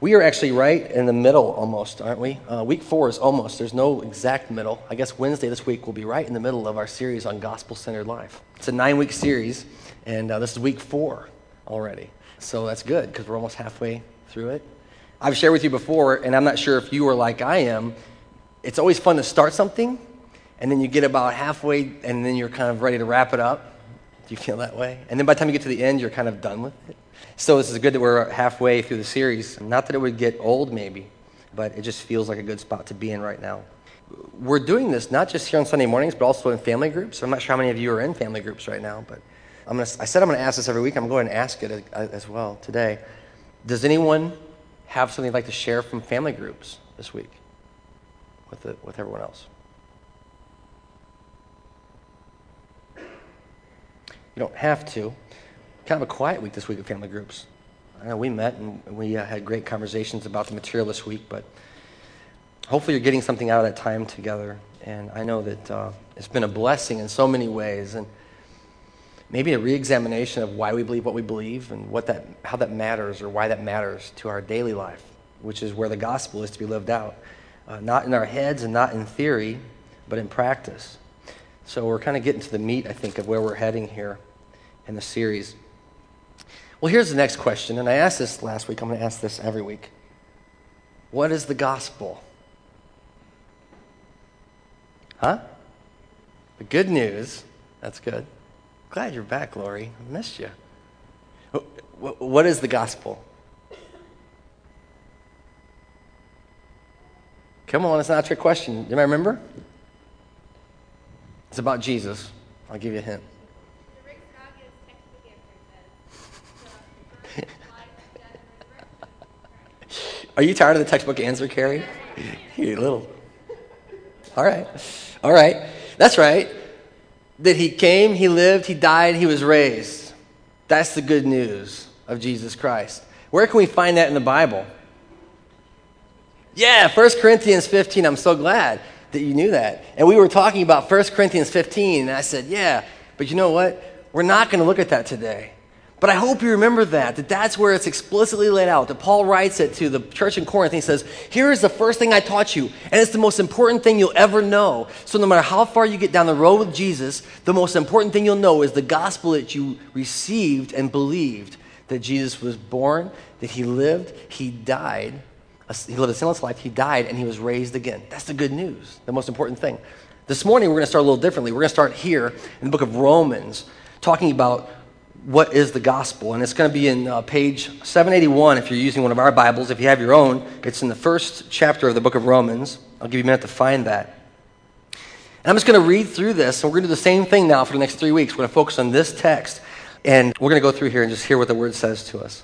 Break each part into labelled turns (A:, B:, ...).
A: We are actually right in the middle almost, aren't we? Uh, week four is almost. There's no exact middle. I guess Wednesday this week will be right in the middle of our series on gospel centered life. It's a nine week series, and uh, this is week four already. So that's good because we're almost halfway through it. I've shared with you before, and I'm not sure if you are like I am. It's always fun to start something, and then you get about halfway, and then you're kind of ready to wrap it up. Do you feel that way? And then by the time you get to the end, you're kind of done with it. So this is good that we're halfway through the series. Not that it would get old, maybe, but it just feels like a good spot to be in right now. We're doing this not just here on Sunday mornings, but also in family groups. I'm not sure how many of you are in family groups right now, but I'm gonna, I said I'm going to ask this every week. I'm going to ask it uh, as well today. Does anyone have something they'd like to share from family groups this week with, the, with everyone else? You don't have to. Kind of a quiet week this week of family groups. I know we met and we uh, had great conversations about the material this week, but hopefully you're getting something out of that time together. And I know that uh, it's been a blessing in so many ways. And maybe a reexamination of why we believe what we believe and what that, how that matters or why that matters to our daily life, which is where the gospel is to be lived out. Uh, not in our heads and not in theory, but in practice. So we're kind of getting to the meat, I think, of where we're heading here in the series. Well, here's the next question, and I asked this last week. I'm going to ask this every week. What is the gospel? Huh? The good news. That's good. Glad you're back, Lori. I missed you. What is the gospel? Come on, it's not a trick question. Do you remember? It's about Jesus. I'll give you a hint. Are you tired of the textbook answer, Carrie? You little. All right. All right. That's right that he came, he lived, he died, he was raised. That's the good news of Jesus Christ. Where can we find that in the Bible? Yeah, 1 Corinthians 15. I'm so glad that you knew that. And we were talking about 1 Corinthians 15, and I said, yeah, but you know what? We're not going to look at that today. But I hope you remember that, that that's where it's explicitly laid out. That Paul writes it to the church in Corinth. And he says, Here is the first thing I taught you, and it's the most important thing you'll ever know. So no matter how far you get down the road with Jesus, the most important thing you'll know is the gospel that you received and believed that Jesus was born, that he lived, he died. He lived a sinless life, he died, and he was raised again. That's the good news, the most important thing. This morning, we're going to start a little differently. We're going to start here in the book of Romans, talking about what is the gospel. And it's going to be in uh, page 781 if you're using one of our Bibles. If you have your own, it's in the first chapter of the book of Romans. I'll give you a minute to find that. And I'm just going to read through this, and we're going to do the same thing now for the next three weeks. We're going to focus on this text, and we're going to go through here and just hear what the word says to us.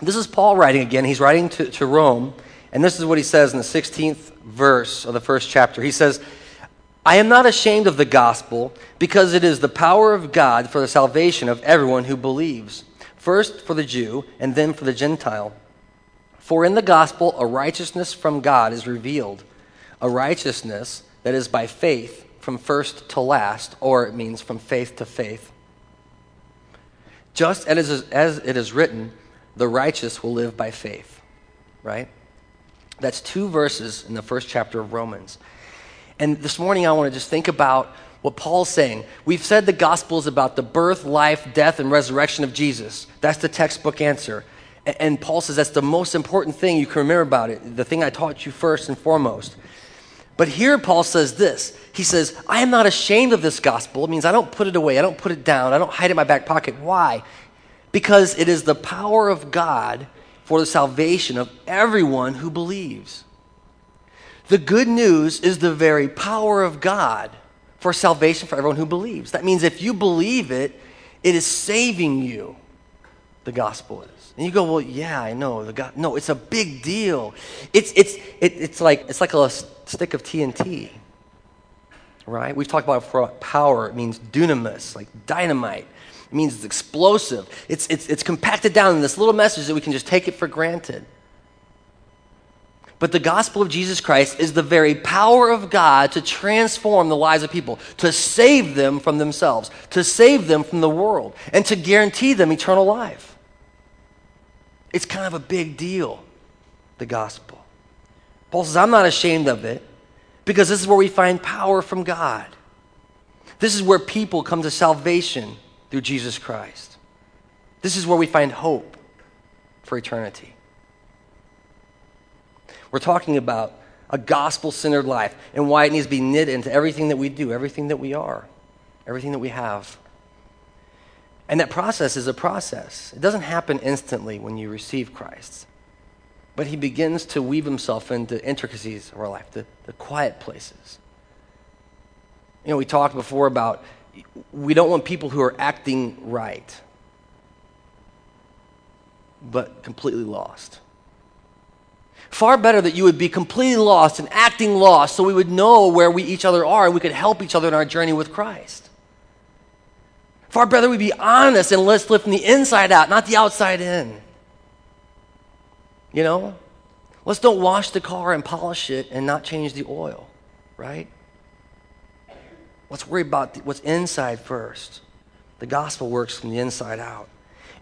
A: This is Paul writing again. He's writing to, to Rome, and this is what he says in the 16th verse of the first chapter. He says, I am not ashamed of the gospel because it is the power of God for the salvation of everyone who believes, first for the Jew and then for the Gentile. For in the gospel, a righteousness from God is revealed, a righteousness that is by faith from first to last, or it means from faith to faith. Just as it is written, the righteous will live by faith, right? That's two verses in the first chapter of Romans. And this morning, I want to just think about what Paul's saying. We've said the gospel is about the birth, life, death, and resurrection of Jesus. That's the textbook answer. And Paul says that's the most important thing you can remember about it, the thing I taught you first and foremost. But here, Paul says this He says, I am not ashamed of this gospel. It means I don't put it away, I don't put it down, I don't hide it in my back pocket. Why? Because it is the power of God for the salvation of everyone who believes. The good news is the very power of God for salvation for everyone who believes. That means if you believe it, it is saving you. The gospel is. And you go, well, yeah, I know. The God, no, it's a big deal. It's, it's, it, it's, like, it's like a stick of TNT, right? We've talked about for power. It means dunamis, like dynamite. It means it's explosive. It's, it's, it's compacted down in this little message that we can just take it for granted. But the gospel of Jesus Christ is the very power of God to transform the lives of people, to save them from themselves, to save them from the world, and to guarantee them eternal life. It's kind of a big deal, the gospel. Paul says, I'm not ashamed of it because this is where we find power from God. This is where people come to salvation through Jesus Christ. This is where we find hope for eternity. We're talking about a gospel centered life and why it needs to be knit into everything that we do, everything that we are, everything that we have. And that process is a process. It doesn't happen instantly when you receive Christ. But he begins to weave himself into intricacies of our life, the, the quiet places. You know, we talked before about we don't want people who are acting right, but completely lost. Far better that you would be completely lost and acting lost so we would know where we each other are and we could help each other in our journey with Christ. Far better we be honest and let's live from the inside out, not the outside in. You know? Let's don't wash the car and polish it and not change the oil, right? Let's worry about what's inside first. The gospel works from the inside out.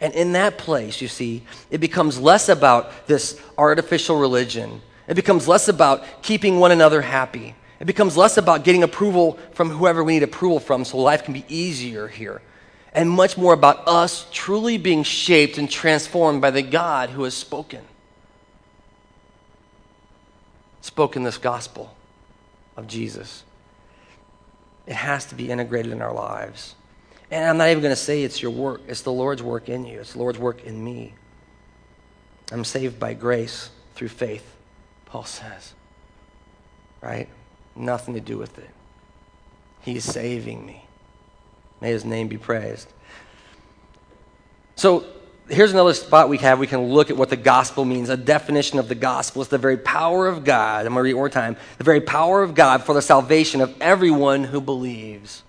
A: And in that place, you see, it becomes less about this artificial religion. It becomes less about keeping one another happy. It becomes less about getting approval from whoever we need approval from so life can be easier here and much more about us truly being shaped and transformed by the God who has spoken. Spoken this gospel of Jesus. It has to be integrated in our lives. And I'm not even going to say it's your work, it's the Lord's work in you, it's the Lord's work in me. I'm saved by grace through faith, Paul says. Right? Nothing to do with it. He's saving me. May his name be praised. So here's another spot we have. We can look at what the gospel means. A definition of the gospel is the very power of God. I'm going to read one more time. The very power of God for the salvation of everyone who believes.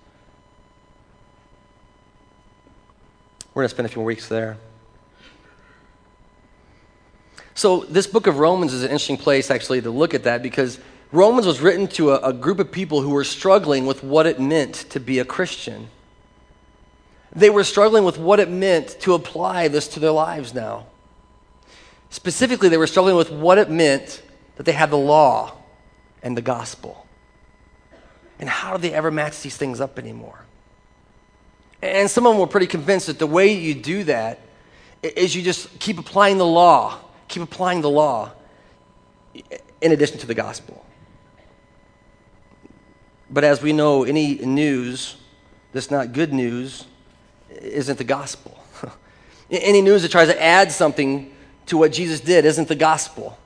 A: We're going to spend a few weeks there. So, this book of Romans is an interesting place actually to look at that because Romans was written to a, a group of people who were struggling with what it meant to be a Christian. They were struggling with what it meant to apply this to their lives now. Specifically, they were struggling with what it meant that they had the law and the gospel. And how do they ever match these things up anymore? And some of them were pretty convinced that the way you do that is you just keep applying the law, keep applying the law in addition to the gospel. But as we know, any news that's not good news isn't the gospel. Any news that tries to add something to what Jesus did isn't the gospel.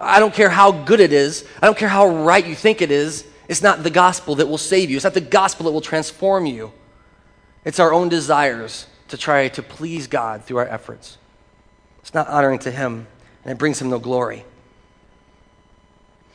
A: I don't care how good it is, I don't care how right you think it is, it's not the gospel that will save you. It's not the gospel that will transform you. It's our own desires to try to please God through our efforts. It's not honoring to Him, and it brings Him no glory.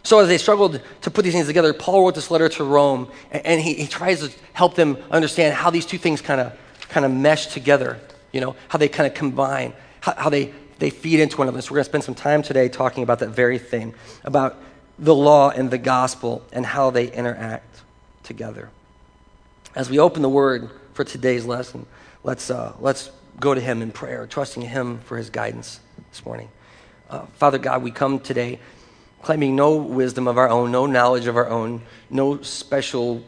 A: So, as they struggled to put these things together, Paul wrote this letter to Rome, and he, he tries to help them understand how these two things kind of kind of mesh together, you know, how they kind of combine, how, how they, they feed into one another. So we're going to spend some time today talking about that very thing, about the law and the gospel and how they interact together. As we open the word for today's lesson, let's, uh, let's go to him in prayer, trusting him for his guidance this morning. Uh, Father God, we come today claiming no wisdom of our own, no knowledge of our own, no special,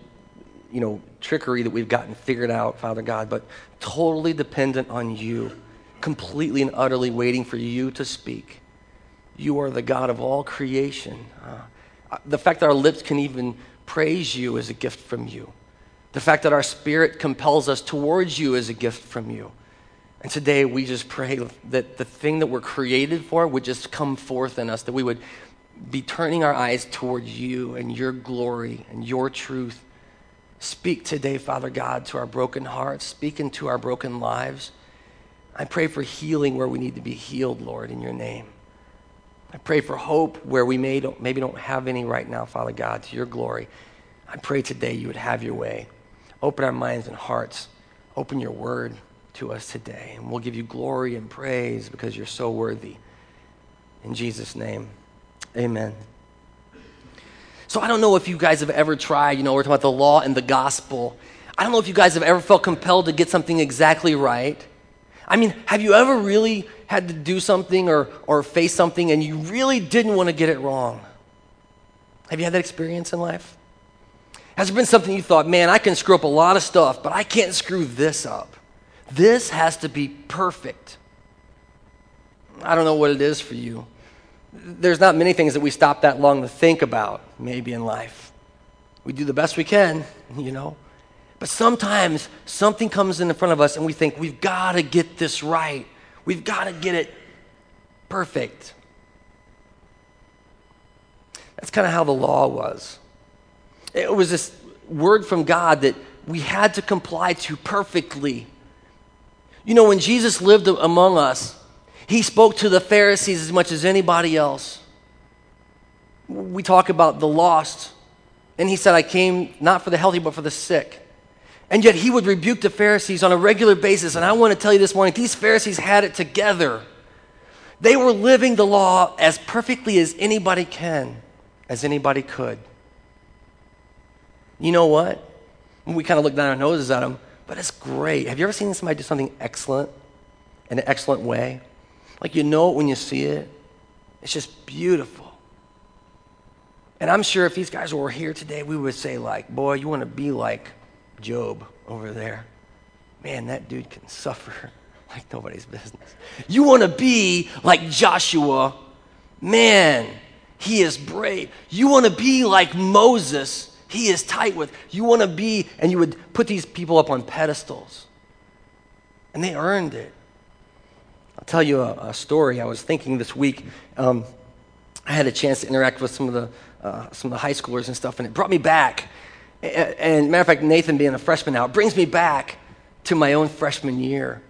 A: you know, trickery that we've gotten figured out, Father God, but totally dependent on you, completely and utterly waiting for you to speak. You are the God of all creation. Uh, the fact that our lips can even praise you is a gift from you. The fact that our spirit compels us towards you is a gift from you. And today we just pray that the thing that we're created for would just come forth in us, that we would be turning our eyes towards you and your glory and your truth Speak today, Father God, to our broken hearts. Speak into our broken lives. I pray for healing where we need to be healed, Lord, in your name. I pray for hope where we may don't, maybe don't have any right now, Father God, to your glory. I pray today you would have your way. Open our minds and hearts. Open your word to us today. And we'll give you glory and praise because you're so worthy. In Jesus' name, amen. So I don't know if you guys have ever tried, you know, we're talking about the law and the gospel. I don't know if you guys have ever felt compelled to get something exactly right. I mean, have you ever really had to do something or, or face something and you really didn't want to get it wrong? Have you had that experience in life? Has there been something you thought, man, I can screw up a lot of stuff, but I can't screw this up? This has to be perfect. I don't know what it is for you. There's not many things that we stop that long to think about, maybe in life. We do the best we can, you know. But sometimes something comes in front of us and we think, we've got to get this right. We've got to get it perfect. That's kind of how the law was. It was this word from God that we had to comply to perfectly. You know, when Jesus lived among us, he spoke to the Pharisees as much as anybody else. We talk about the lost, and he said, I came not for the healthy, but for the sick. And yet he would rebuke the Pharisees on a regular basis. And I want to tell you this morning these Pharisees had it together. They were living the law as perfectly as anybody can, as anybody could. You know what? We kind of look down our noses at them, but it's great. Have you ever seen somebody do something excellent in an excellent way? Like you know it when you see it. It's just beautiful. And I'm sure if these guys were here today, we would say, like, boy, you want to be like Job over there. Man, that dude can suffer like nobody's business. You want to be like Joshua. Man, he is brave. You want to be like Moses he is tight with. You want to be, and you would put these people up on pedestals. And they earned it. I'll tell you a, a story. I was thinking this week, um, I had a chance to interact with some of the uh, some of the high schoolers and stuff, and it brought me back. And, and matter of fact, Nathan being a freshman now, it brings me back to my own freshman year.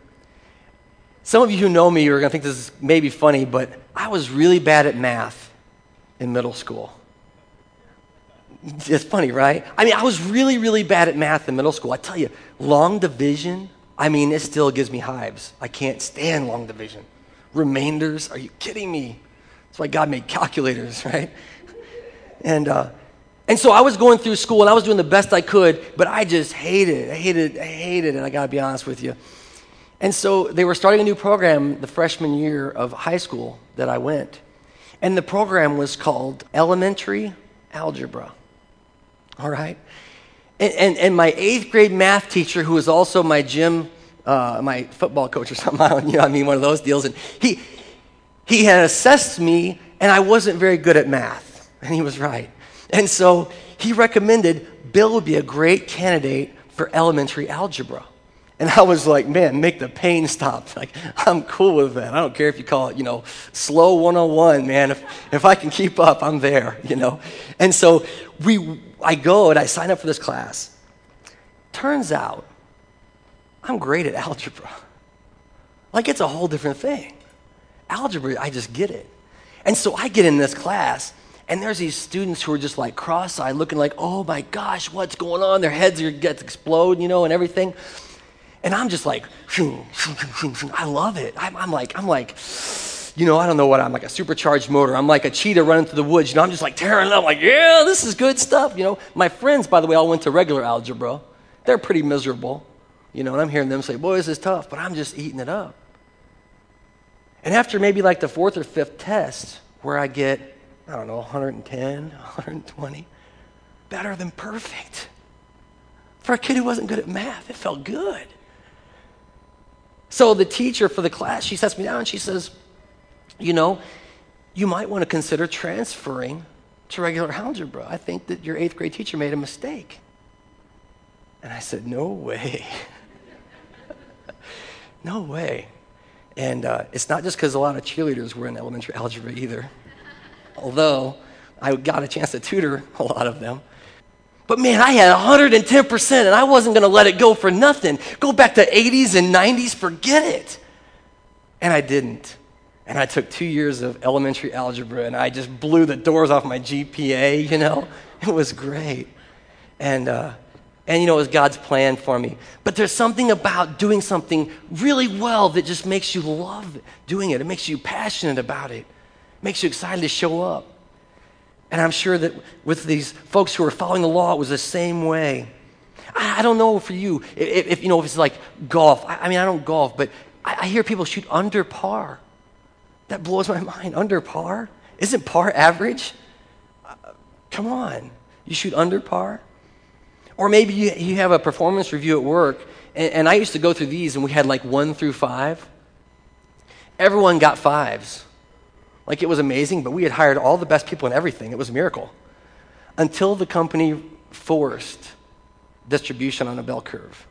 A: Some of you who know me are going to think this is maybe funny, but I was really bad at math in middle school. It's funny, right? I mean, I was really, really bad at math in middle school. I tell you, long division, I mean, it still gives me hives. I can't stand long division. Remainders, are you kidding me? That's why God made calculators, right? And, uh, and so I was going through school and I was doing the best I could, but I just hated it. I hated it. I hated it. I got to be honest with you. And so they were starting a new program the freshman year of high school that I went. And the program was called Elementary Algebra all right? And, and, and, my eighth grade math teacher, who was also my gym, uh, my football coach or something, you know, I mean, one of those deals, and he, he had assessed me, and I wasn't very good at math. And he was right. And so he recommended Bill would be a great candidate for elementary algebra. And I was like, man, make the pain stop. Like, I'm cool with that. I don't care if you call it, you know, slow 101, man. If, if I can keep up, I'm there, you know. And so we, I go and I sign up for this class. Turns out, I'm great at algebra. Like, it's a whole different thing. Algebra, I just get it. And so I get in this class, and there's these students who are just like cross eyed, looking like, oh my gosh, what's going on? Their heads are get to explode, you know, and everything. And I'm just like, I love it. I'm, I'm, like, I'm like, you know, I don't know what I'm like a supercharged motor. I'm like a cheetah running through the woods. You know, I'm just like tearing it up. Like, yeah, this is good stuff. You know, my friends, by the way, all went to regular algebra. They're pretty miserable. You know, and I'm hearing them say, boy, this is tough, but I'm just eating it up. And after maybe like the fourth or fifth test, where I get, I don't know, 110, 120, better than perfect. For a kid who wasn't good at math, it felt good. So the teacher for the class, she sets me down and she says, You know, you might want to consider transferring to regular algebra. I think that your eighth grade teacher made a mistake. And I said, No way. no way. And uh, it's not just because a lot of cheerleaders were in elementary algebra either, although I got a chance to tutor a lot of them. But man, I had 110% and I wasn't going to let it go for nothing. Go back to 80s and 90s, forget it. And I didn't. And I took two years of elementary algebra and I just blew the doors off my GPA, you know? It was great. And, uh, and you know, it was God's plan for me. But there's something about doing something really well that just makes you love doing it. It makes you passionate about it, it makes you excited to show up. And I'm sure that with these folks who are following the law, it was the same way. I, I don't know for you if, if, you know if it's like golf. I, I mean, I don't golf, but I, I hear people shoot under par. That blows my mind. Under par? Isn't par average? Uh, come on. You shoot under par? Or maybe you, you have a performance review at work, and, and I used to go through these, and we had like one through five. Everyone got fives. Like it was amazing, but we had hired all the best people in everything. It was a miracle. Until the company forced distribution on a bell curve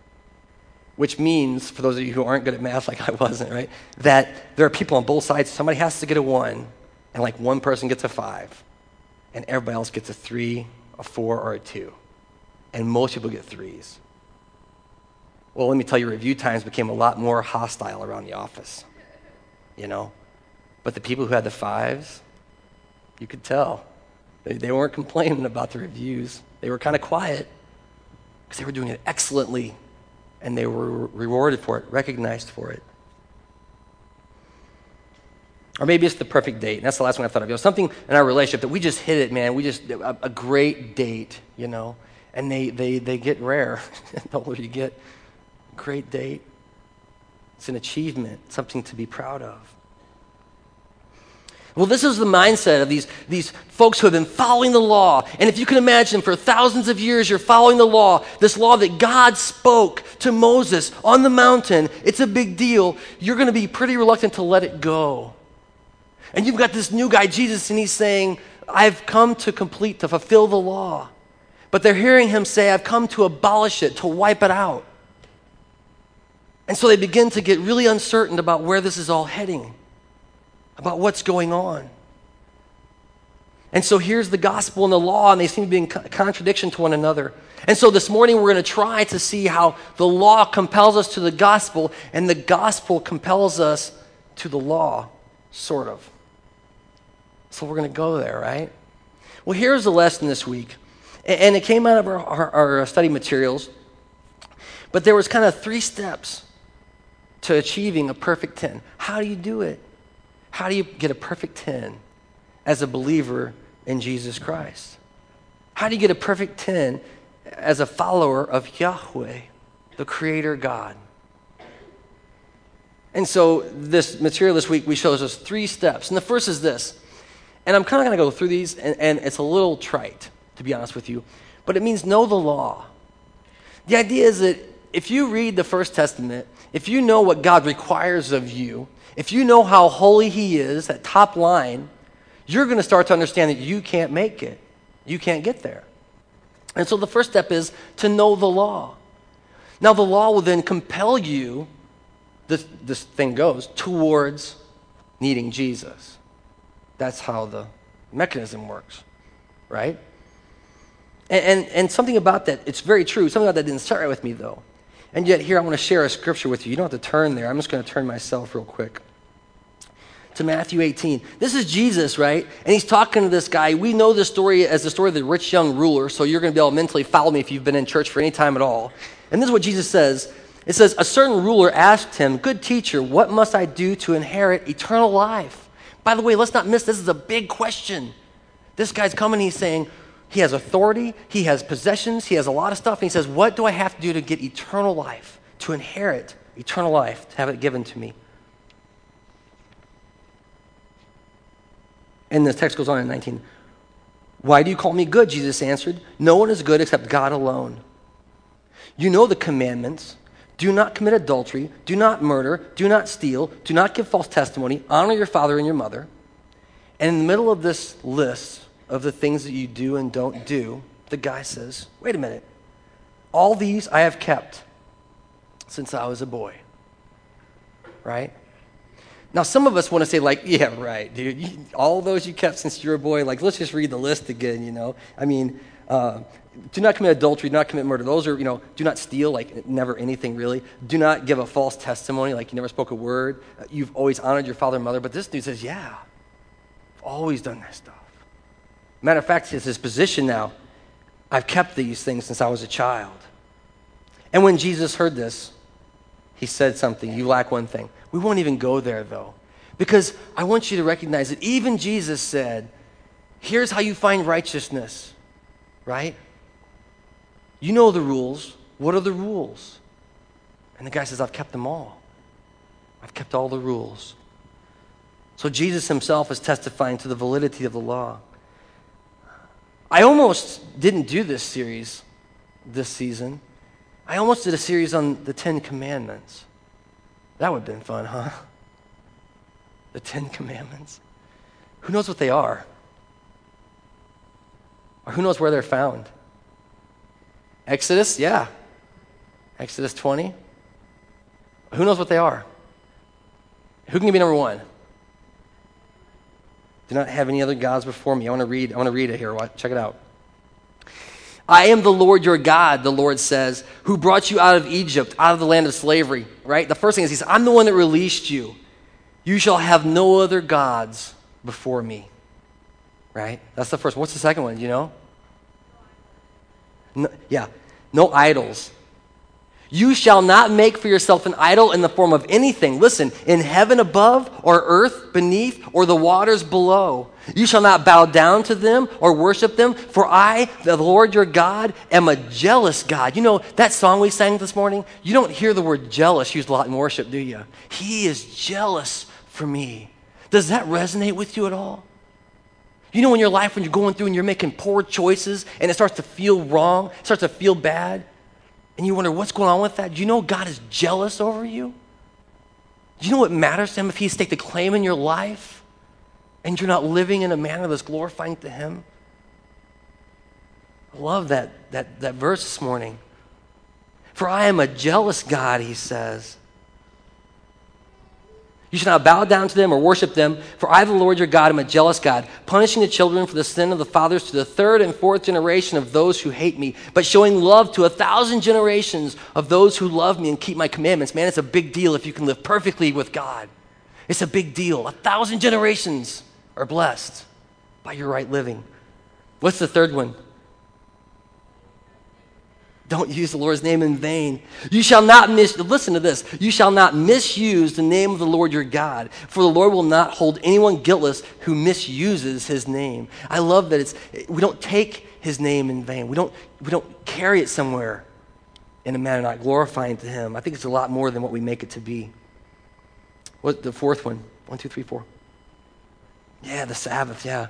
A: which means, for those of you who aren't good at math like I wasn't, right, that there are people on both sides. Somebody has to get a one, and like one person gets a five, and everybody else gets a three, a four, or a two. And most people get threes. Well, let me tell you, review times became a lot more hostile around the office, you know? But the people who had the fives, you could tell. They, they weren't complaining about the reviews. They were kind of quiet because they were doing it excellently and they were rewarded for it, recognized for it. Or maybe it's the perfect date. And that's the last one I thought of. You know, something in our relationship that we just hit it, man. We just, a, a great date, you know. And they, they, they get rare the older you get. Great date. It's an achievement, something to be proud of. Well, this is the mindset of these, these folks who have been following the law. And if you can imagine, for thousands of years, you're following the law, this law that God spoke to Moses on the mountain, it's a big deal. You're going to be pretty reluctant to let it go. And you've got this new guy, Jesus, and he's saying, I've come to complete, to fulfill the law. But they're hearing him say, I've come to abolish it, to wipe it out. And so they begin to get really uncertain about where this is all heading about what's going on. And so here's the gospel and the law, and they seem to be in contradiction to one another. And so this morning we're going to try to see how the law compels us to the gospel, and the gospel compels us to the law, sort of. So we're going to go there, right? Well, here's the lesson this week. And it came out of our, our, our study materials. But there was kind of three steps to achieving a perfect 10. How do you do it? How do you get a perfect 10 as a believer in Jesus Christ? How do you get a perfect 10 as a follower of Yahweh, the Creator God? And so, this material this week, we shows us three steps. And the first is this. And I'm kind of going to go through these, and, and it's a little trite, to be honest with you, but it means know the law. The idea is that if you read the First Testament, if you know what God requires of you, if you know how holy He is, that top line, you're going to start to understand that you can't make it. You can't get there. And so the first step is to know the law. Now, the law will then compel you, this, this thing goes, towards needing Jesus. That's how the mechanism works, right? And, and, and, something about that, it's very true. Something about that didn't start right with me, though. And yet, here I want to share a scripture with you. You don't have to turn there. I'm just going to turn myself real quick to Matthew 18. This is Jesus, right? And he's talking to this guy. We know this story as the story of the rich young ruler, so you're going to be able to mentally follow me if you've been in church for any time at all. And this is what Jesus says It says, A certain ruler asked him, Good teacher, what must I do to inherit eternal life? By the way, let's not miss this is a big question. This guy's coming, he's saying, he has authority, he has possessions, he has a lot of stuff. And he says, What do I have to do to get eternal life, to inherit eternal life, to have it given to me? And the text goes on in 19. Why do you call me good? Jesus answered. No one is good except God alone. You know the commandments do not commit adultery, do not murder, do not steal, do not give false testimony, honor your father and your mother. And in the middle of this list, of the things that you do and don't do, the guy says, Wait a minute. All these I have kept since I was a boy. Right? Now, some of us want to say, like, yeah, right, dude. You, all those you kept since you were a boy, like, let's just read the list again, you know? I mean, uh, do not commit adultery, do not commit murder. Those are, you know, do not steal, like, never anything really. Do not give a false testimony, like, you never spoke a word. You've always honored your father and mother. But this dude says, yeah, I've always done that stuff. Matter of fact, it's his position now. I've kept these things since I was a child. And when Jesus heard this, he said something. You lack one thing. We won't even go there, though, because I want you to recognize that even Jesus said, Here's how you find righteousness, right? You know the rules. What are the rules? And the guy says, I've kept them all. I've kept all the rules. So Jesus himself is testifying to the validity of the law. I almost didn't do this series this season. I almost did a series on the Ten Commandments. That would have been fun, huh? The Ten Commandments. Who knows what they are? Or who knows where they're found? Exodus? Yeah. Exodus 20. Who knows what they are? Who can give me number one? Do not have any other gods before me. I want to read, I want to read it here. Check it out. I am the Lord your God, the Lord says, who brought you out of Egypt, out of the land of slavery. Right? The first thing is, he says, I'm the one that released you. You shall have no other gods before me. Right? That's the first. What's the second one? You know? No, yeah. No idols. You shall not make for yourself an idol in the form of anything. Listen, in heaven above, or earth beneath, or the waters below. You shall not bow down to them or worship them, for I, the Lord your God, am a jealous God. You know, that song we sang this morning, you don't hear the word jealous used a lot in worship, do you? He is jealous for me. Does that resonate with you at all? You know, in your life, when you're going through and you're making poor choices and it starts to feel wrong, it starts to feel bad, and you wonder what's going on with that, do you know God is jealous over you? Do you know what matters to Him if He's taken a claim in your life and you're not living in a manner that's glorifying to Him? I love that, that, that verse this morning. For I am a jealous God, He says. You shall not bow down to them or worship them, for I, the Lord your God, am a jealous God, punishing the children for the sin of the fathers to the third and fourth generation of those who hate me, but showing love to a thousand generations of those who love me and keep my commandments. Man, it's a big deal if you can live perfectly with God. It's a big deal. A thousand generations are blessed by your right living. What's the third one? Don't use the Lord's name in vain. You shall not miss, listen to this. You shall not misuse the name of the Lord your God, for the Lord will not hold anyone guiltless who misuses his name. I love that it's, we don't take his name in vain. We don't, we don't carry it somewhere in a manner not glorifying to him. I think it's a lot more than what we make it to be. What the fourth one? One, two, three, four. Yeah, the Sabbath, yeah.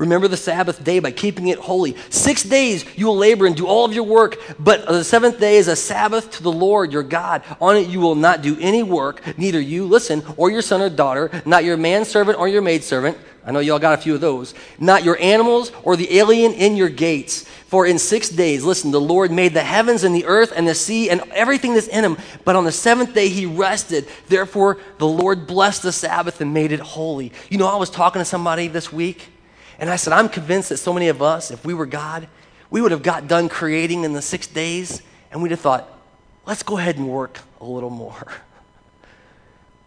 A: Remember the Sabbath day by keeping it holy. Six days you will labor and do all of your work, but the seventh day is a Sabbath to the Lord your God. On it you will not do any work, neither you, listen, or your son or daughter, not your manservant or your maidservant. I know y'all got a few of those. Not your animals or the alien in your gates. For in six days, listen, the Lord made the heavens and the earth and the sea and everything that's in them. But on the seventh day, he rested. Therefore, the Lord blessed the Sabbath and made it holy. You know, I was talking to somebody this week and I said, I'm convinced that so many of us, if we were God, we would have got done creating in the six days and we'd have thought, let's go ahead and work a little more.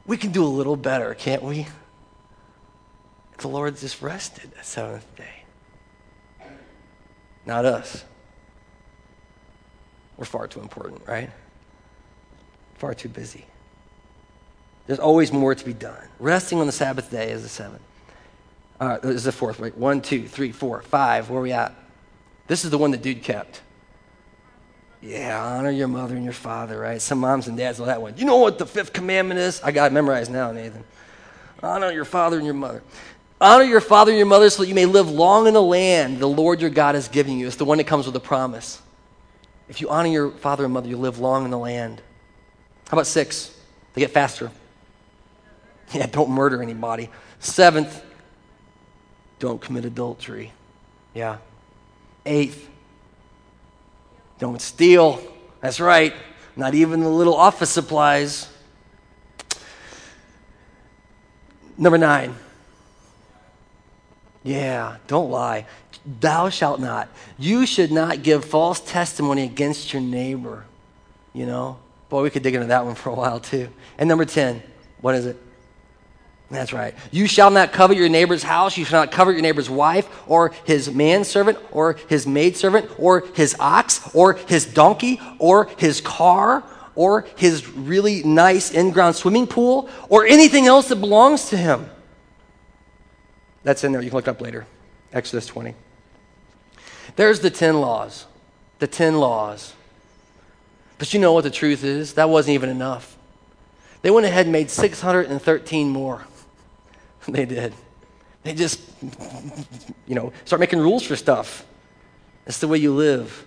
A: We can do a little better, can't we? The Lord just rested that seventh day. Not us. We're far too important, right? Far too busy. There's always more to be done. Resting on the Sabbath day is the seventh. Uh, this is the fourth. Wait, one, two, three, four, five. Where are we at? This is the one that dude kept. Yeah, honor your mother and your father, right? Some moms and dads know that one. You know what the fifth commandment is? I got it memorized now, Nathan. Honor your father and your mother. Honor your father and your mother so that you may live long in the land the Lord your God is giving you. It's the one that comes with a promise. If you honor your father and mother, you live long in the land. How about six? They get faster. Yeah, don't murder anybody. Seventh, don't commit adultery. Yeah. Eighth, don't steal. That's right. Not even the little office supplies. Number nine. Yeah, don't lie. Thou shalt not. You should not give false testimony against your neighbor. You know? Boy, we could dig into that one for a while too. And number 10, what is it? That's right. You shall not covet your neighbor's house. You shall not covet your neighbor's wife, or his manservant, or his maidservant, or his ox, or his donkey, or his car, or his really nice in ground swimming pool, or anything else that belongs to him. That's in there. You can look it up later. Exodus 20. There's the 10 laws. The 10 laws. But you know what the truth is? That wasn't even enough. They went ahead and made 613 more. they did. They just, you know, start making rules for stuff. It's the way you live.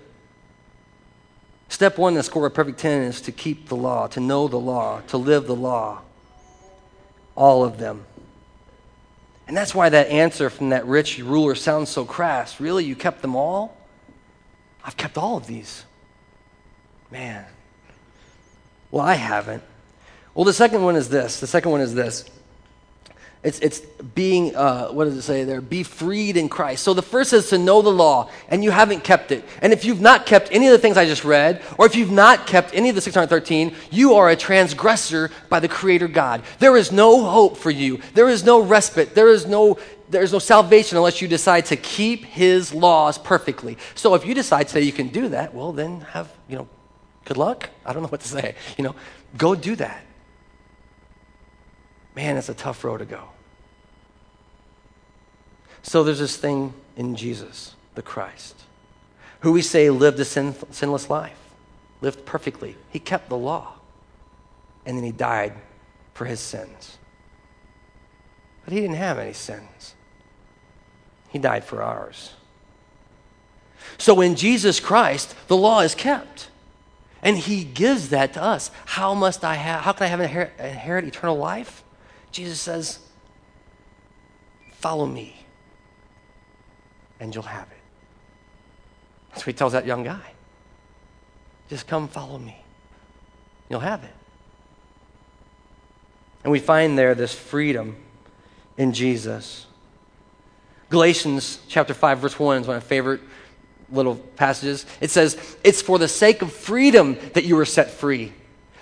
A: Step one the score of perfect 10 is to keep the law, to know the law, to live the law. All of them. And that's why that answer from that rich ruler sounds so crass. Really? You kept them all? I've kept all of these. Man. Well, I haven't. Well, the second one is this. The second one is this. It's, it's being, uh, what does it say there? Be freed in Christ. So the first is to know the law, and you haven't kept it. And if you've not kept any of the things I just read, or if you've not kept any of the 613, you are a transgressor by the Creator God. There is no hope for you. There is no respite. There is no, there is no salvation unless you decide to keep His laws perfectly. So if you decide today you can do that, well, then have, you know, good luck. I don't know what to say. You know, go do that. Man, it's a tough road to go. So there's this thing in Jesus, the Christ, who we say lived a sin, sinless life, lived perfectly. He kept the law, and then he died for his sins. But he didn't have any sins, he died for ours. So in Jesus Christ, the law is kept. And he gives that to us. How must I have, how can I have inherit, inherit eternal life? Jesus says, Follow me and you'll have it. That's what he tells that young guy. Just come follow me. You'll have it. And we find there this freedom in Jesus. Galatians chapter 5, verse 1 is one of my favorite little passages. It says, It's for the sake of freedom that you were set free.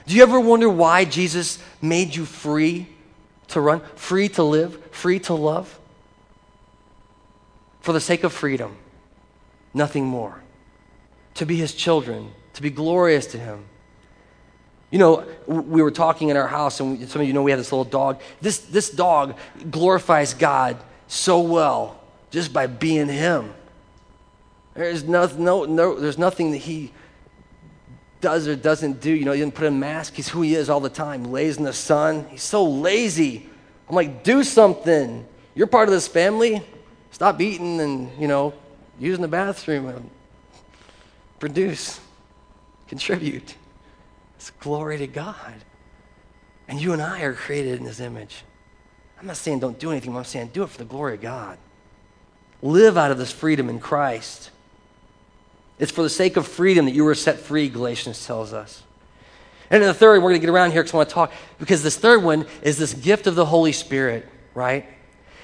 A: Do you ever wonder why Jesus made you free to run, free to live, free to love? For the sake of freedom, nothing more. To be his children, to be glorious to him. You know, we were talking in our house, and some of you know we have this little dog. This, this dog glorifies God so well just by being him. There's, no, no, no, there's nothing that he does or doesn't do. You know, he didn't put a mask. He's who he is all the time. Lays in the sun. He's so lazy. I'm like, do something. You're part of this family. Stop eating and, you know, using the bathroom and produce, contribute. It's glory to God. And you and I are created in His image. I'm not saying don't do anything, I'm saying do it for the glory of God. Live out of this freedom in Christ. It's for the sake of freedom that you were set free, Galatians tells us. And in the third, we're going to get around here because I want to talk, because this third one is this gift of the Holy Spirit, right?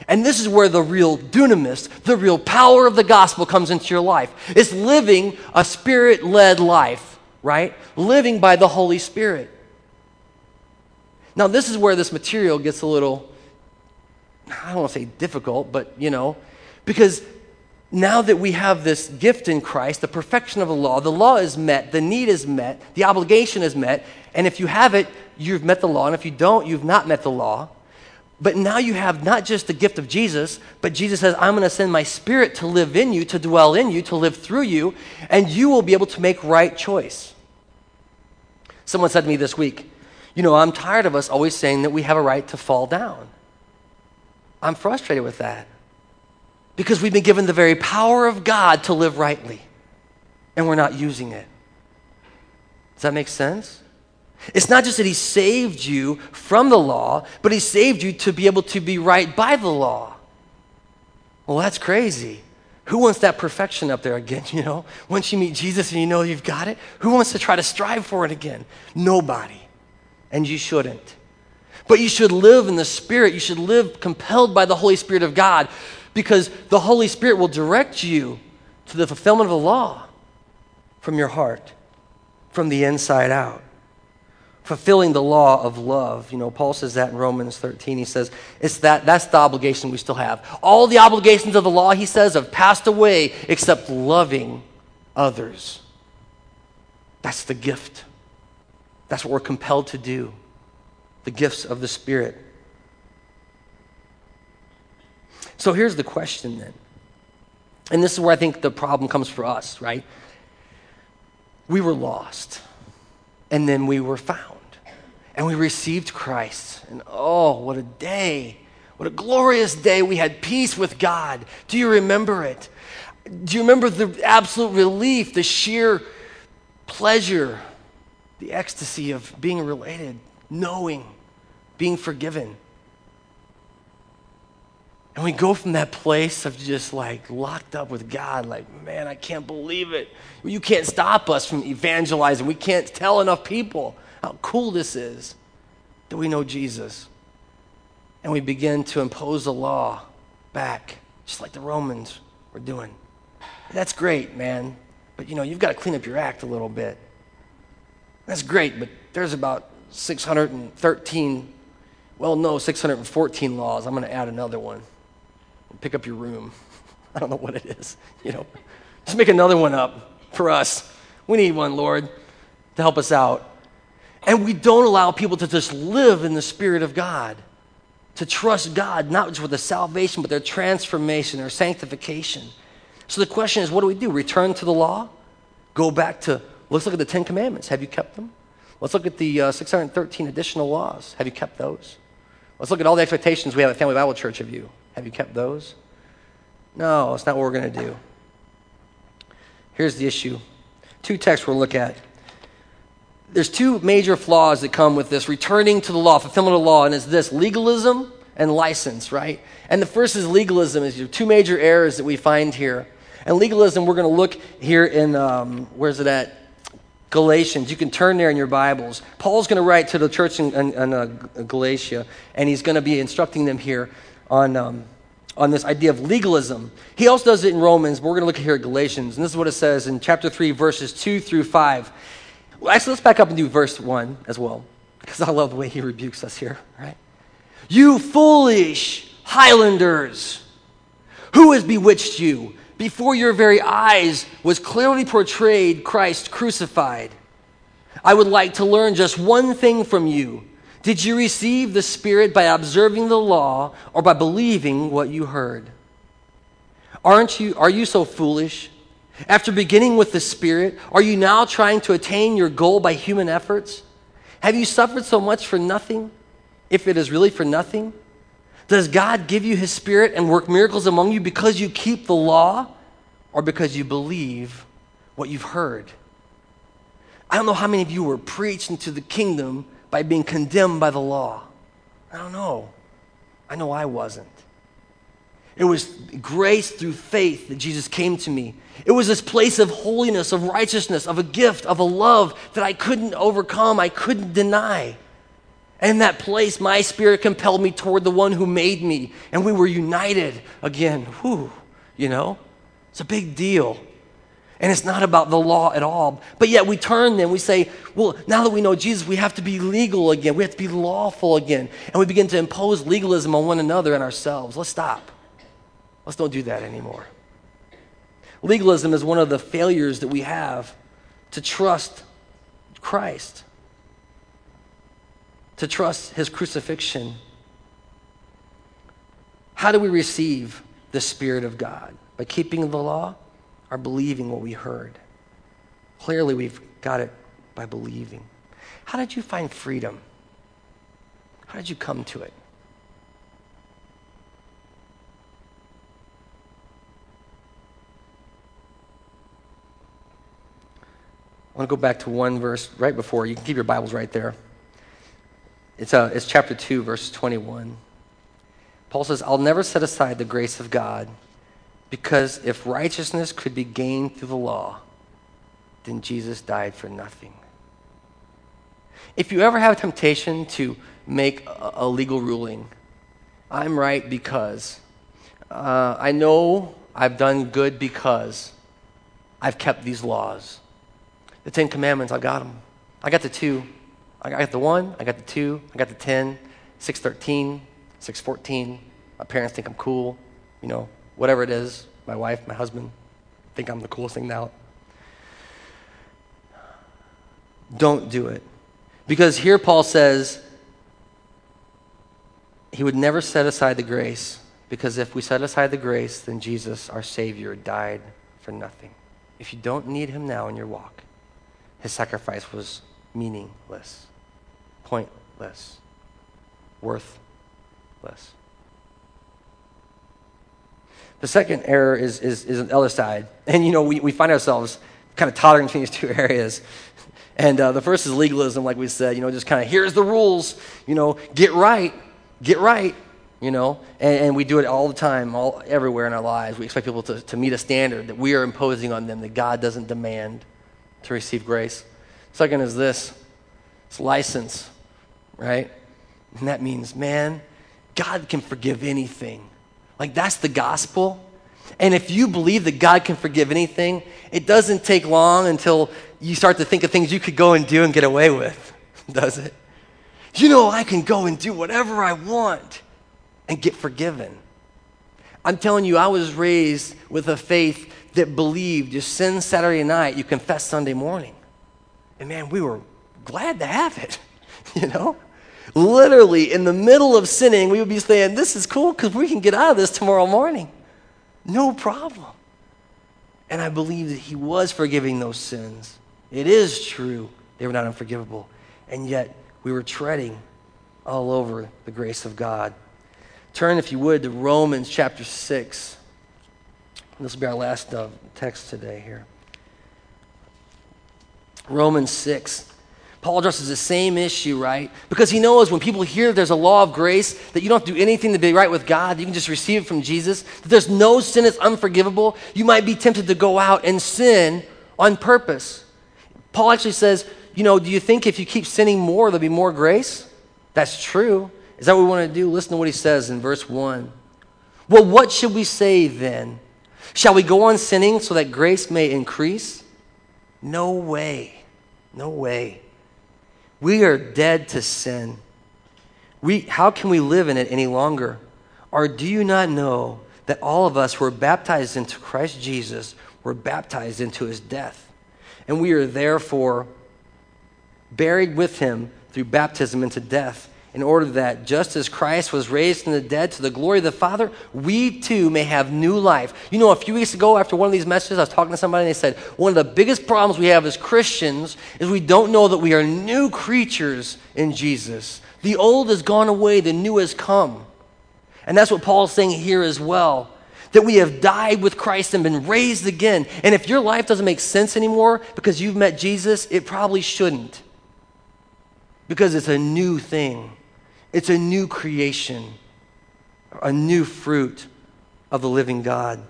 A: And this is where the real dunamis, the real power of the gospel comes into your life. It's living a spirit led life, right? Living by the Holy Spirit. Now, this is where this material gets a little, I don't want to say difficult, but you know, because now that we have this gift in Christ, the perfection of the law, the law is met, the need is met, the obligation is met, and if you have it, you've met the law, and if you don't, you've not met the law. But now you have not just the gift of Jesus, but Jesus says, I'm going to send my spirit to live in you, to dwell in you, to live through you, and you will be able to make right choice. Someone said to me this week, You know, I'm tired of us always saying that we have a right to fall down. I'm frustrated with that because we've been given the very power of God to live rightly, and we're not using it. Does that make sense? It's not just that he saved you from the law, but he saved you to be able to be right by the law. Well, that's crazy. Who wants that perfection up there again, you know? Once you meet Jesus and you know you've got it, who wants to try to strive for it again? Nobody. And you shouldn't. But you should live in the Spirit. You should live compelled by the Holy Spirit of God because the Holy Spirit will direct you to the fulfillment of the law from your heart, from the inside out fulfilling the law of love. You know, Paul says that in Romans 13. He says, it's that, that's the obligation we still have. All the obligations of the law, he says, have passed away except loving others. That's the gift. That's what we're compelled to do. The gifts of the Spirit. So here's the question then. And this is where I think the problem comes for us, right? We were lost, and then we were found. and we received Christ. And oh, what a day! What a glorious day. We had peace with God. Do you remember it? Do you remember the absolute relief, the sheer pleasure, the ecstasy of being related, knowing, being forgiven? And we go from that place of just like locked up with God, like, man, I can't believe it. You can't stop us from evangelizing. We can't tell enough people how cool this is that we know Jesus. And we begin to impose the law back, just like the Romans were doing. That's great, man. But you know, you've got to clean up your act a little bit. That's great, but there's about 613, well, no, 614 laws. I'm going to add another one. Pick up your room. I don't know what it is, you know. Just make another one up for us. We need one, Lord, to help us out. And we don't allow people to just live in the Spirit of God, to trust God, not just with their salvation, but their transformation, their sanctification. So the question is what do we do? Return to the law? Go back to, let's look at the Ten Commandments. Have you kept them? Let's look at the uh, 613 additional laws. Have you kept those? Let's look at all the expectations we have at Family Bible Church of you. Have you kept those? No, that's not what we're going to do. Here's the issue two texts we'll look at. There's two major flaws that come with this returning to the law, fulfillment of the law, and it's this legalism and license, right? And the first is legalism, is your two major errors that we find here. And legalism, we're going to look here in, um, where's it at? Galatians. You can turn there in your Bibles. Paul's going to write to the church in, in, in uh, Galatia, and he's going to be instructing them here on, um, on this idea of legalism. He also does it in Romans, but we're going to look here at Galatians. And this is what it says in chapter 3, verses 2 through 5. Well, actually, let's back up and do verse 1 as well, because I love the way he rebukes us here, right? You foolish Highlanders, who has bewitched you? Before your very eyes was clearly portrayed Christ crucified. I would like to learn just one thing from you. Did you receive the Spirit by observing the law or by believing what you heard? Aren't you, are you so foolish? After beginning with the Spirit, are you now trying to attain your goal by human efforts? Have you suffered so much for nothing, if it is really for nothing? Does God give you His Spirit and work miracles among you because you keep the law or because you believe what you've heard? I don't know how many of you were preached into the kingdom by being condemned by the law. I don't know. I know I wasn't. It was grace through faith that Jesus came to me. It was this place of holiness, of righteousness, of a gift, of a love that I couldn't overcome, I couldn't deny. And in that place, my spirit compelled me toward the one who made me, and we were united again. Whew, you know? It's a big deal. And it's not about the law at all. But yet we turn then, we say, well, now that we know Jesus, we have to be legal again. We have to be lawful again. And we begin to impose legalism on one another and ourselves. Let's stop. Let's don't do that anymore. Legalism is one of the failures that we have to trust Christ to trust his crucifixion. How do we receive the Spirit of God? By keeping the law or believing what we heard? Clearly, we've got it by believing. How did you find freedom? How did you come to it? I want to go back to one verse right before. You can keep your Bibles right there. It's, uh, it's chapter 2, verse 21. Paul says, I'll never set aside the grace of God because if righteousness could be gained through the law, then Jesus died for nothing. If you ever have a temptation to make a, a legal ruling, I'm right because uh, I know I've done good because I've kept these laws. The Ten Commandments, I got them. I got the two. I got the one, I got the two, I got the 10, 613, 614. My parents think I'm cool, you know, whatever it is. My wife, my husband think I'm the coolest thing now. Don't do it. Because here Paul says he would never set aside the grace, because if we set aside the grace, then Jesus, our Savior, died for nothing. If you don't need him now in your walk, his sacrifice was meaningless. Point worthless. The second error is, is, is on the other side. And, you know, we, we find ourselves kind of tottering between these two areas. And uh, the first is legalism, like we said, you know, just kind of here's the rules, you know, get right, get right, you know, and, and, we do it all the time, all everywhere in our lives. We expect people to, to meet a standard that we are imposing on them that God doesn't demand to receive grace. Second is this it's license, right? And that means, man, God can forgive anything. Like, that's the gospel. And if you believe that God can forgive anything, it doesn't take long until you start to think of things you could go and do and get away with, does it? You know, I can go and do whatever I want and get forgiven. I'm telling you, I was raised with a faith that believed you sin Saturday night, you confess Sunday morning. And man, we were glad to have it, you know? Literally, in the middle of sinning, we would be saying, This is cool because we can get out of this tomorrow morning. No problem. And I believe that He was forgiving those sins. It is true, they were not unforgivable. And yet, we were treading all over the grace of God. Turn, if you would, to Romans chapter 6. This will be our last uh, text today here. Romans 6. Paul addresses the same issue, right? Because he knows when people hear there's a law of grace, that you don't have to do anything to be right with God, you can just receive it from Jesus, that there's no sin that's unforgivable, you might be tempted to go out and sin on purpose. Paul actually says, you know, do you think if you keep sinning more, there'll be more grace? That's true. Is that what we want to do? Listen to what he says in verse 1. Well, what should we say then? Shall we go on sinning so that grace may increase? No way. No way. We are dead to sin. We, how can we live in it any longer? Or do you not know that all of us were baptized into Christ Jesus were baptized into his death? And we are therefore buried with him through baptism into death in order that just as Christ was raised from the dead to the glory of the Father, we too may have new life. You know, a few weeks ago, after one of these messages, I was talking to somebody and they said, One of the biggest problems we have as Christians is we don't know that we are new creatures in Jesus. The old has gone away, the new has come. And that's what Paul's saying here as well. That we have died with Christ and been raised again. And if your life doesn't make sense anymore because you've met Jesus, it probably shouldn't. Because it's a new thing. It's a new creation, a new fruit of the living God.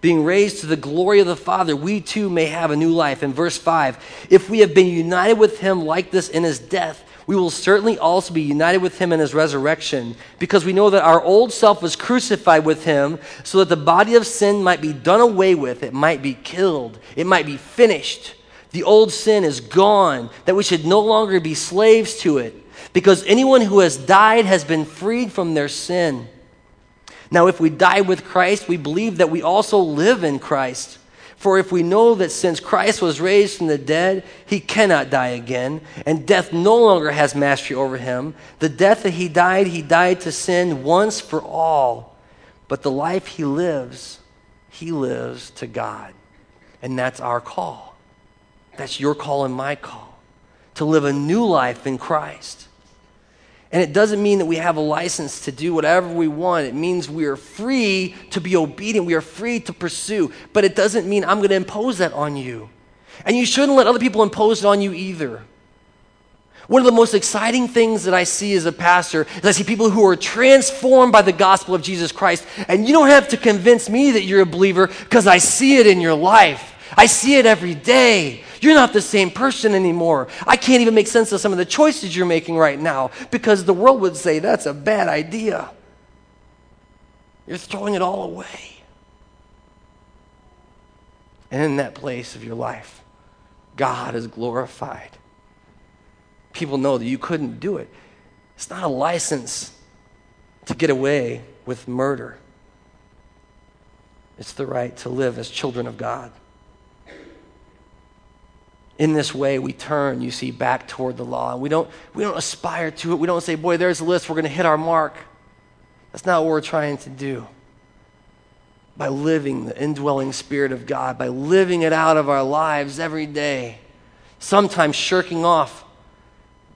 A: Being raised to the glory of the Father, we too may have a new life. In verse 5, if we have been united with him like this in his death, we will certainly also be united with him in his resurrection, because we know that our old self was crucified with him, so that the body of sin might be done away with, it might be killed, it might be finished. The old sin is gone, that we should no longer be slaves to it, because anyone who has died has been freed from their sin. Now, if we die with Christ, we believe that we also live in Christ. For if we know that since Christ was raised from the dead, he cannot die again, and death no longer has mastery over him, the death that he died, he died to sin once for all. But the life he lives, he lives to God. And that's our call. That's your call and my call to live a new life in Christ. And it doesn't mean that we have a license to do whatever we want. It means we are free to be obedient. We are free to pursue. But it doesn't mean I'm going to impose that on you. And you shouldn't let other people impose it on you either. One of the most exciting things that I see as a pastor is I see people who are transformed by the gospel of Jesus Christ. And you don't have to convince me that you're a believer because I see it in your life. I see it every day. You're not the same person anymore. I can't even make sense of some of the choices you're making right now because the world would say that's a bad idea. You're throwing it all away. And in that place of your life, God is glorified. People know that you couldn't do it. It's not a license to get away with murder, it's the right to live as children of God in this way we turn you see back toward the law and we don't we don't aspire to it we don't say boy there's a list we're going to hit our mark that's not what we're trying to do by living the indwelling spirit of god by living it out of our lives every day sometimes shirking off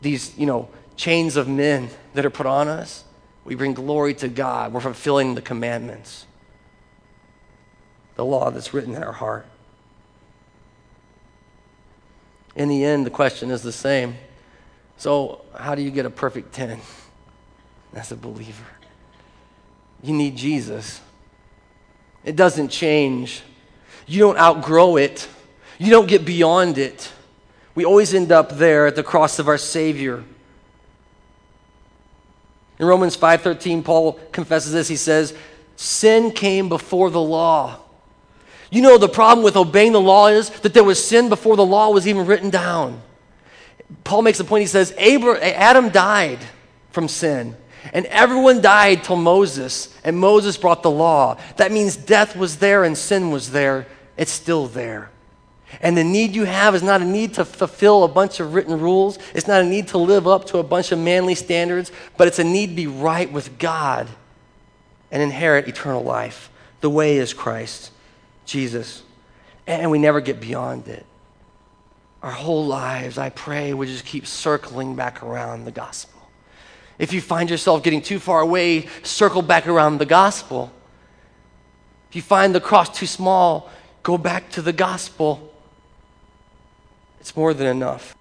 A: these, you know, chains of men that are put on us. We bring glory to God. We're fulfilling the commandments, the law that's written in our heart. In the end, the question is the same. So, how do you get a perfect 10 as a believer? You need Jesus. It doesn't change. You don't outgrow it. You don't get beyond it. We always end up there at the cross of our Savior. In Romans 5:13 Paul confesses this. He says, "Sin came before the law." You know the problem with obeying the law is that there was sin before the law was even written down. Paul makes a point. He says, Adam died from sin, and everyone died till Moses, and Moses brought the law. That means death was there and sin was there. It's still there. And the need you have is not a need to fulfill a bunch of written rules. It's not a need to live up to a bunch of manly standards, but it's a need to be right with God and inherit eternal life. The way is Christ, Jesus. And we never get beyond it. Our whole lives, I pray, we just keep circling back around the gospel. If you find yourself getting too far away, circle back around the gospel. If you find the cross too small, go back to the gospel. It's more than enough.